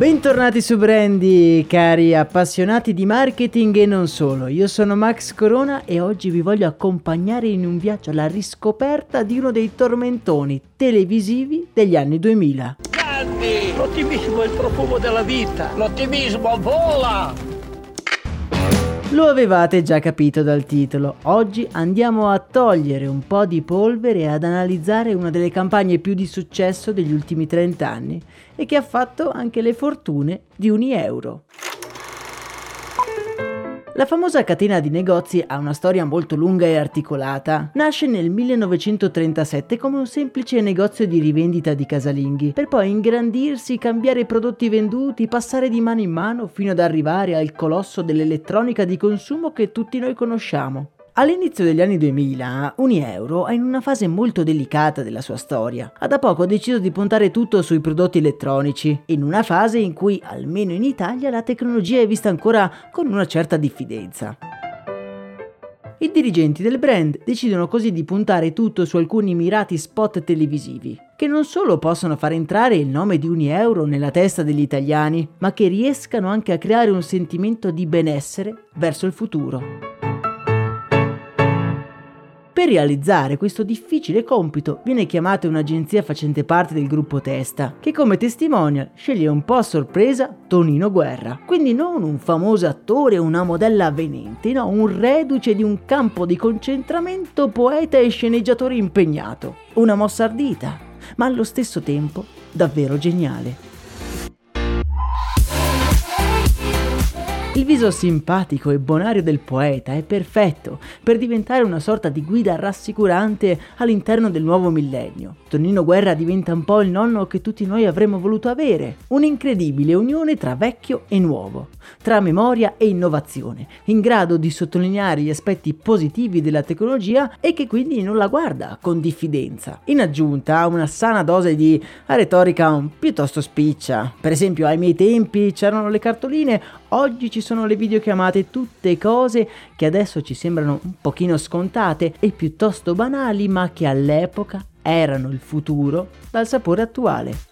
Bentornati su Brandy, cari appassionati di marketing e non solo. Io sono Max Corona e oggi vi voglio accompagnare in un viaggio alla riscoperta di uno dei tormentoni televisivi degli anni 2000. Grandi! L'ottimismo è il profumo della vita. L'ottimismo vola! Lo avevate già capito dal titolo, oggi andiamo a togliere un po' di polvere e ad analizzare una delle campagne più di successo degli ultimi 30 anni e che ha fatto anche le fortune di Uni Euro. La famosa catena di negozi ha una storia molto lunga e articolata. Nasce nel 1937 come un semplice negozio di rivendita di casalinghi, per poi ingrandirsi, cambiare i prodotti venduti, passare di mano in mano fino ad arrivare al colosso dell'elettronica di consumo che tutti noi conosciamo. All'inizio degli anni 2000, Unieuro è in una fase molto delicata della sua storia. Ha da poco deciso di puntare tutto sui prodotti elettronici, in una fase in cui, almeno in Italia, la tecnologia è vista ancora con una certa diffidenza. I dirigenti del brand decidono così di puntare tutto su alcuni mirati spot televisivi, che non solo possono far entrare il nome di Unieuro nella testa degli italiani, ma che riescano anche a creare un sentimento di benessere verso il futuro. Per realizzare questo difficile compito viene chiamata un'agenzia facente parte del gruppo Testa, che come testimonial sceglie un po' a sorpresa Tonino Guerra. Quindi non un famoso attore o una modella avvenente, no, un reduce di un campo di concentramento, poeta e sceneggiatore impegnato. Una mossa ardita, ma allo stesso tempo davvero geniale. Il viso simpatico e bonario del poeta è perfetto per diventare una sorta di guida rassicurante all'interno del nuovo millennio. Tonino Guerra diventa un po' il nonno che tutti noi avremmo voluto avere, un'incredibile unione tra vecchio e nuovo, tra memoria e innovazione, in grado di sottolineare gli aspetti positivi della tecnologia e che quindi non la guarda con diffidenza. In aggiunta a una sana dose di retorica piuttosto spiccia. Per esempio, ai miei tempi c'erano le cartoline, oggi ci sono le videochiamate, tutte cose che adesso ci sembrano un pochino scontate e piuttosto banali, ma che all'epoca erano il futuro dal sapore attuale.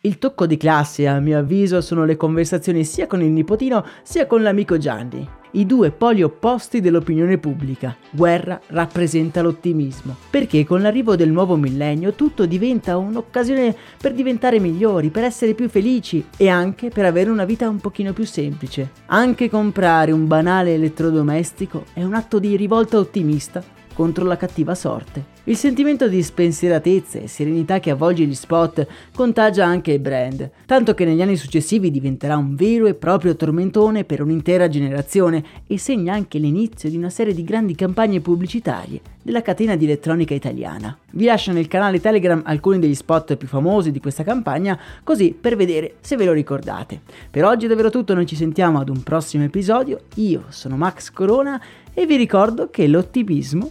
Il tocco di classe, a mio avviso, sono le conversazioni sia con il nipotino sia con l'amico Gianni i due poli opposti dell'opinione pubblica. Guerra rappresenta l'ottimismo, perché con l'arrivo del nuovo millennio tutto diventa un'occasione per diventare migliori, per essere più felici e anche per avere una vita un pochino più semplice. Anche comprare un banale elettrodomestico è un atto di rivolta ottimista contro la cattiva sorte. Il sentimento di spensieratezza e serenità che avvolge gli spot contagia anche il brand, tanto che negli anni successivi diventerà un vero e proprio tormentone per un'intera generazione e segna anche l'inizio di una serie di grandi campagne pubblicitarie della catena di elettronica italiana. Vi lascio nel canale Telegram alcuni degli spot più famosi di questa campagna, così per vedere se ve lo ricordate. Per oggi è davvero tutto, noi ci sentiamo ad un prossimo episodio. Io sono Max Corona e vi ricordo che l'ottimismo